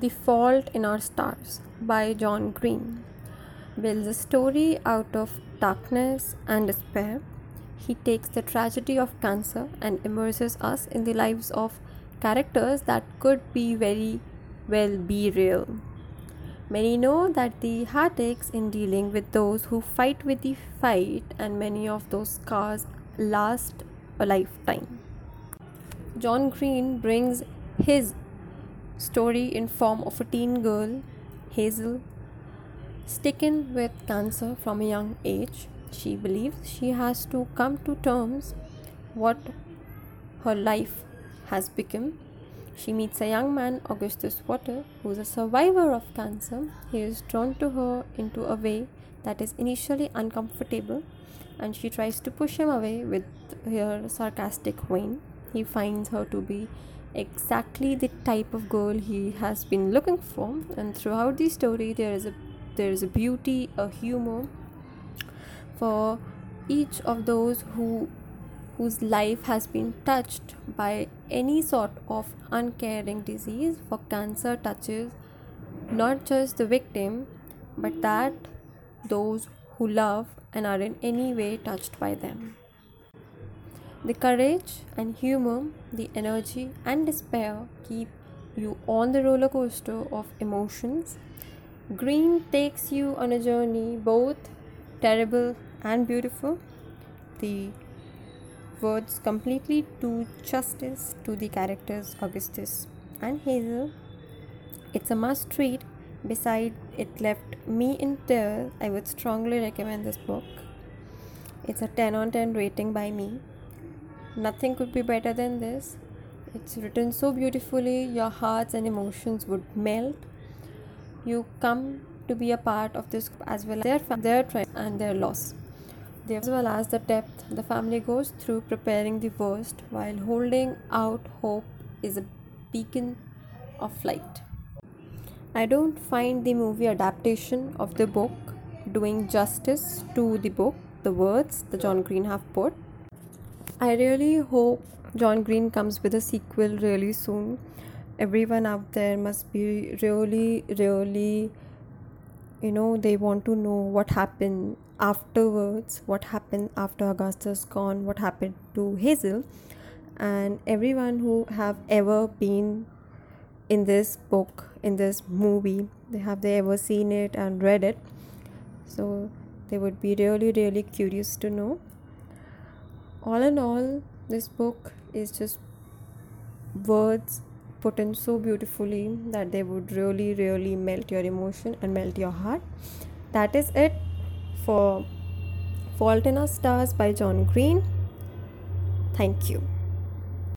The Fault in Our Stars by John Green builds a story out of darkness and despair. He takes the tragedy of cancer and immerses us in the lives of characters that could be very well be real. Many know that the heartaches in dealing with those who fight with the fight, and many of those scars last a lifetime. John Green brings his story in form of a teen girl, Hazel, stricken with cancer from a young age. She believes she has to come to terms what her life has become. She meets a young man, Augustus Water, who is a survivor of cancer. He is drawn to her into a way that is initially uncomfortable, and she tries to push him away with her sarcastic whine. He finds her to be exactly the type of girl he has been looking for. And throughout the story there is a there is a beauty a humor for each of those who whose life has been touched by any sort of uncaring disease. For cancer touches not just the victim but that those who love and are in any way touched by them the courage and humor, the energy and despair keep you on the roller coaster of emotions. Green takes you on a journey both terrible and beautiful. The words completely do justice to the characters Augustus and Hazel. It's a must read. Beside it left me in tears. I would strongly recommend this book. It's a 10 on 10 rating by me Nothing could be better than this. It's written so beautifully, your hearts and emotions would melt. You come to be a part of this as well as their, their trial and their loss. As well as the depth the family goes through preparing the worst while holding out hope is a beacon of light. I don't find the movie adaptation of the book doing justice to the book, the words that John Green have put I really hope John Green comes with a sequel really soon. Everyone out there must be really, really, you know, they want to know what happened afterwards, what happened after Augustus gone, what happened to Hazel, and everyone who have ever been in this book, in this movie, they have they ever seen it and read it. So they would be really, really curious to know all in all, this book is just words put in so beautifully that they would really, really melt your emotion and melt your heart. That is it for Fault in Our Stars by John Green. Thank you.